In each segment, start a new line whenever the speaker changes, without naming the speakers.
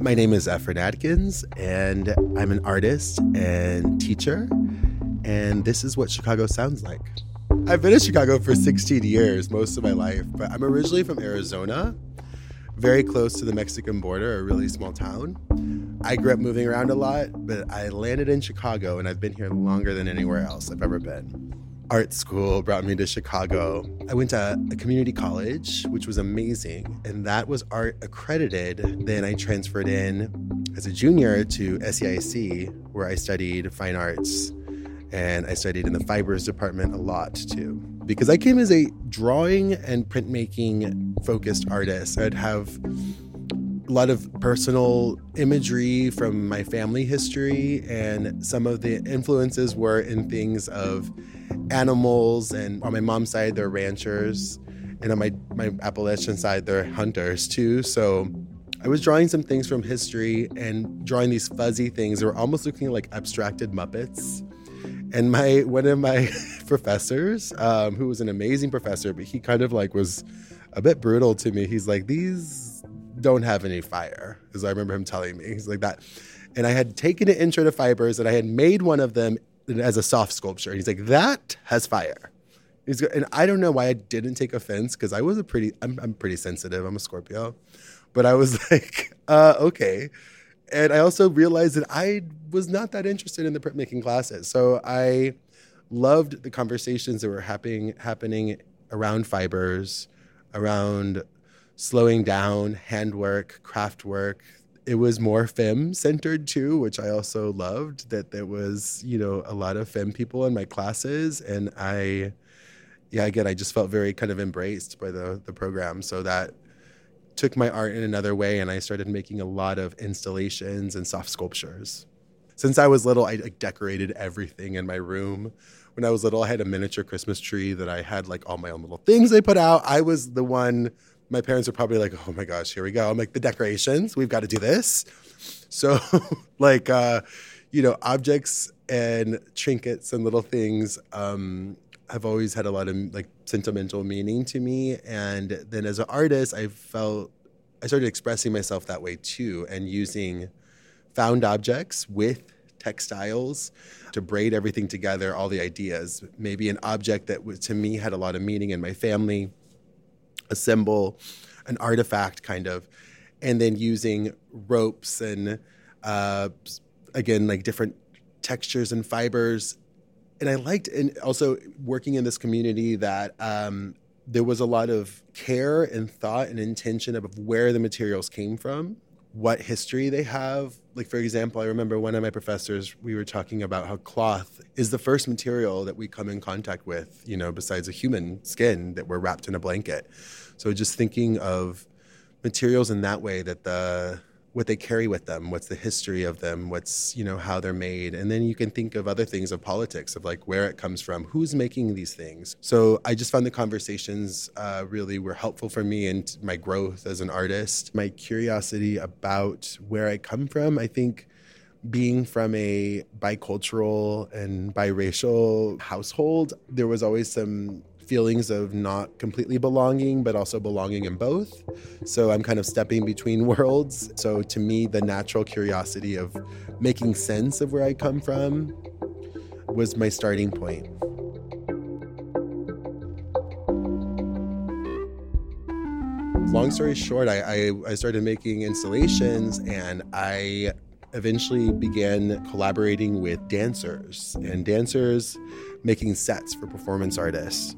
My name is Efren Adkins, and I'm an artist and teacher, and this is what Chicago sounds like. I've been in Chicago for 16 years, most of my life, but I'm originally from Arizona, very close to the Mexican border, a really small town. I grew up moving around a lot, but I landed in Chicago, and I've been here longer than anywhere else I've ever been art school brought me to Chicago. I went to a community college, which was amazing, and that was art accredited. Then I transferred in as a junior to SAIC, where I studied fine arts, and I studied in the fibers department a lot too. Because I came as a drawing and printmaking focused artist, I'd have a lot of personal imagery from my family history, and some of the influences were in things of animals. And on my mom's side, they're ranchers, and on my my Appalachian side, they're hunters too. So I was drawing some things from history and drawing these fuzzy things. They were almost looking like abstracted Muppets. And my one of my professors, um, who was an amazing professor, but he kind of like was a bit brutal to me. He's like, these don't have any fire, as I remember him telling me. He's like that. And I had taken an intro to fibers and I had made one of them as a soft sculpture. And he's like, that has fire. He's and I don't know why I didn't take offense because I was a pretty, I'm, I'm pretty sensitive. I'm a Scorpio. But I was like, uh, okay. And I also realized that I was not that interested in the printmaking classes. So I loved the conversations that were happening happening around fibers, around slowing down, handwork, craft work. It was more femme centered too, which I also loved. That there was, you know, a lot of femme people in my classes, and I, yeah, again, I just felt very kind of embraced by the the program. So that took my art in another way, and I started making a lot of installations and soft sculptures. Since I was little, I like, decorated everything in my room when I was little, I had a miniature Christmas tree that I had like all my own little things they put out. I was the one my parents are probably like, oh my gosh, here we go. I'm like, the decorations, we've got to do this. So, like, uh, you know, objects and trinkets and little things um, have always had a lot of like sentimental meaning to me. And then as an artist, I felt I started expressing myself that way too and using found objects with textiles to braid everything together, all the ideas. Maybe an object that to me had a lot of meaning in my family a symbol, an artifact kind of, and then using ropes and uh, again like different textures and fibers. And I liked, and also working in this community that um, there was a lot of care and thought and intention of where the materials came from what history they have. Like, for example, I remember one of my professors, we were talking about how cloth is the first material that we come in contact with, you know, besides a human skin that we're wrapped in a blanket. So just thinking of materials in that way that the what they carry with them, what's the history of them, what's you know how they're made, and then you can think of other things of politics of like where it comes from, who's making these things. So I just found the conversations uh, really were helpful for me and my growth as an artist. My curiosity about where I come from, I think being from a bicultural and biracial household, there was always some feelings of not completely belonging, but also belonging in both. So I'm kind of stepping between worlds. So to me, the natural curiosity of making sense of where I come from was my starting point. Long story short, I, I, I started making installations and I eventually began collaborating with dancers and dancers making sets for performance artists.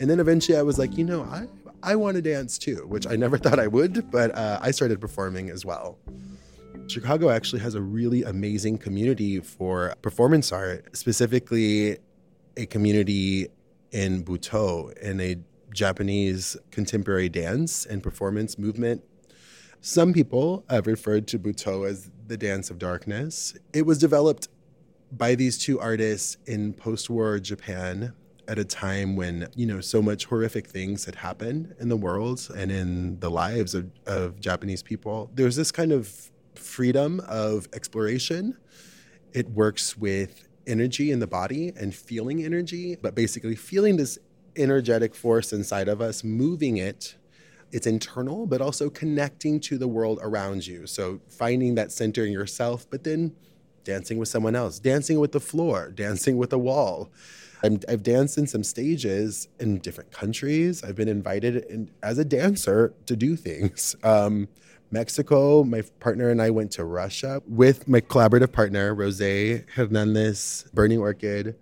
And then eventually I was like, you know, I, I want to dance too, which I never thought I would, but uh, I started performing as well. Chicago actually has a really amazing community for performance art, specifically a community in Butoh, in a Japanese contemporary dance and performance movement. Some people have referred to Butoh as the dance of darkness. It was developed by these two artists in post war Japan at a time when you know so much horrific things had happened in the world and in the lives of, of japanese people there's this kind of freedom of exploration it works with energy in the body and feeling energy but basically feeling this energetic force inside of us moving it it's internal, but also connecting to the world around you. So finding that center in yourself, but then dancing with someone else, dancing with the floor, dancing with a wall. I have danced in some stages in different countries. I've been invited in, as a dancer to do things. Um, Mexico, my partner and I went to Russia with my collaborative partner, Rose Hernandez, Burning Orchid,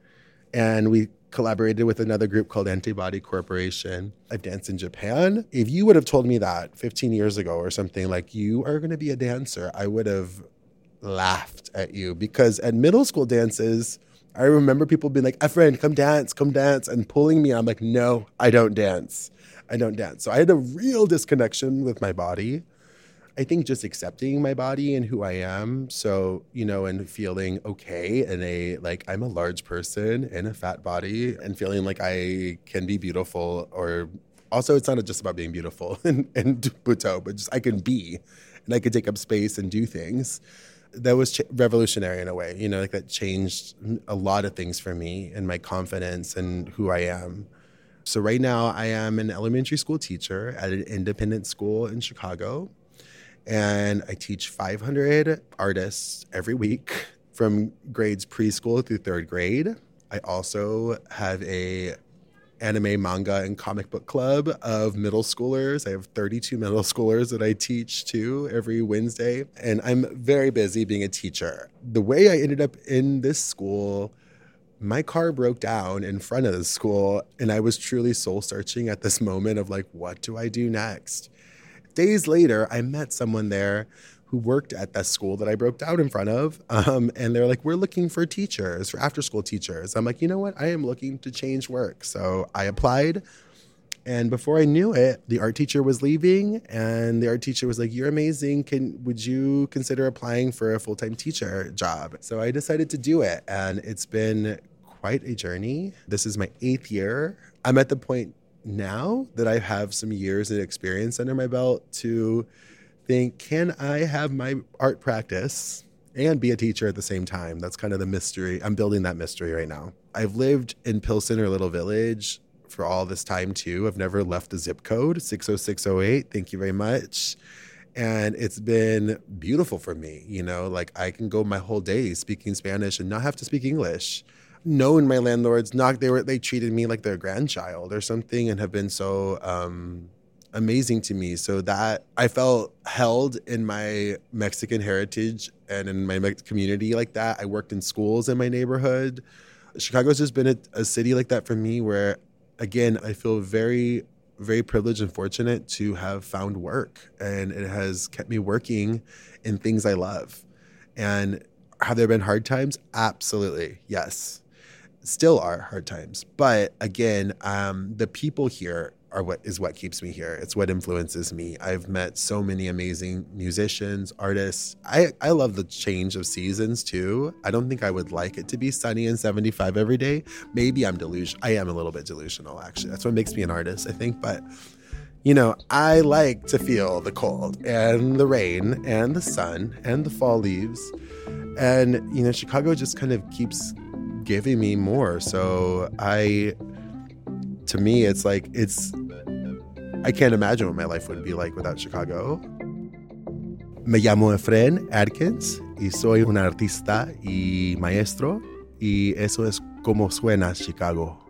and we collaborated with another group called Antibody Corporation. I've danced in Japan. If you would have told me that 15 years ago or something, like you are going to be a dancer, I would have laughed at you because at middle school dances, I remember people being like, Efren, come dance, come dance, and pulling me. I'm like, no, I don't dance. I don't dance. So I had a real disconnection with my body. I think just accepting my body and who I am. So, you know, and feeling okay in a like I'm a large person in a fat body and feeling like I can be beautiful or also it's not just about being beautiful and, and Butoh, but just I can be and I can take up space and do things. That was ch- revolutionary in a way, you know, like that changed a lot of things for me and my confidence and who I am. So right now I am an elementary school teacher at an independent school in Chicago and I teach 500 artists every week from grades preschool through third grade. I also have a anime, manga, and comic book club of middle schoolers. I have 32 middle schoolers that I teach to every Wednesday, and I'm very busy being a teacher. The way I ended up in this school, my car broke down in front of the school, and I was truly soul searching at this moment of like, what do I do next? days later, I met someone there who worked at the school that I broke out in front of. Um, and they're like, we're looking for teachers, for after school teachers. I'm like, you know what? I am looking to change work. So I applied. And before I knew it, the art teacher was leaving, and the art teacher was like, "You're amazing. Can would you consider applying for a full time teacher job?" So I decided to do it, and it's been quite a journey. This is my eighth year. I'm at the point now that I have some years and experience under my belt to think, can I have my art practice and be a teacher at the same time? That's kind of the mystery. I'm building that mystery right now. I've lived in Pilsen or Little Village for all this time too. I've never left the zip code 60608. Thank you very much. And it's been beautiful for me. You know, like I can go my whole day speaking Spanish and not have to speak English known my landlords not they were they treated me like their grandchild or something and have been so um, amazing to me. So that i felt held in my mexican heritage and in my community like that. I worked in schools in my neighborhood. Chicago's just been a, a city like that for me where again i feel very very privileged and fortunate to have found work. And it has kept me working in things i love. And have there been hard times? Absolutely yes. Still are hard times. But again, um, the people here are what is what keeps me here. It's what influences me. I've met so many amazing musicians, artists. I, I love the change of seasons too. I don't think I would like it to be sunny and 75 every day. Maybe I'm delusional. I am a little bit delusional, actually. That's what makes me an artist, I think. But you know, I like to feel the cold and the rain and the sun and the fall leaves. And, you know, Chicago just kind of keeps giving me more. So I, to me, it's like, it's, I can't imagine what my life would be like without Chicago. Me llamo Efren Adkins y soy un artista y maestro y eso es como suena Chicago.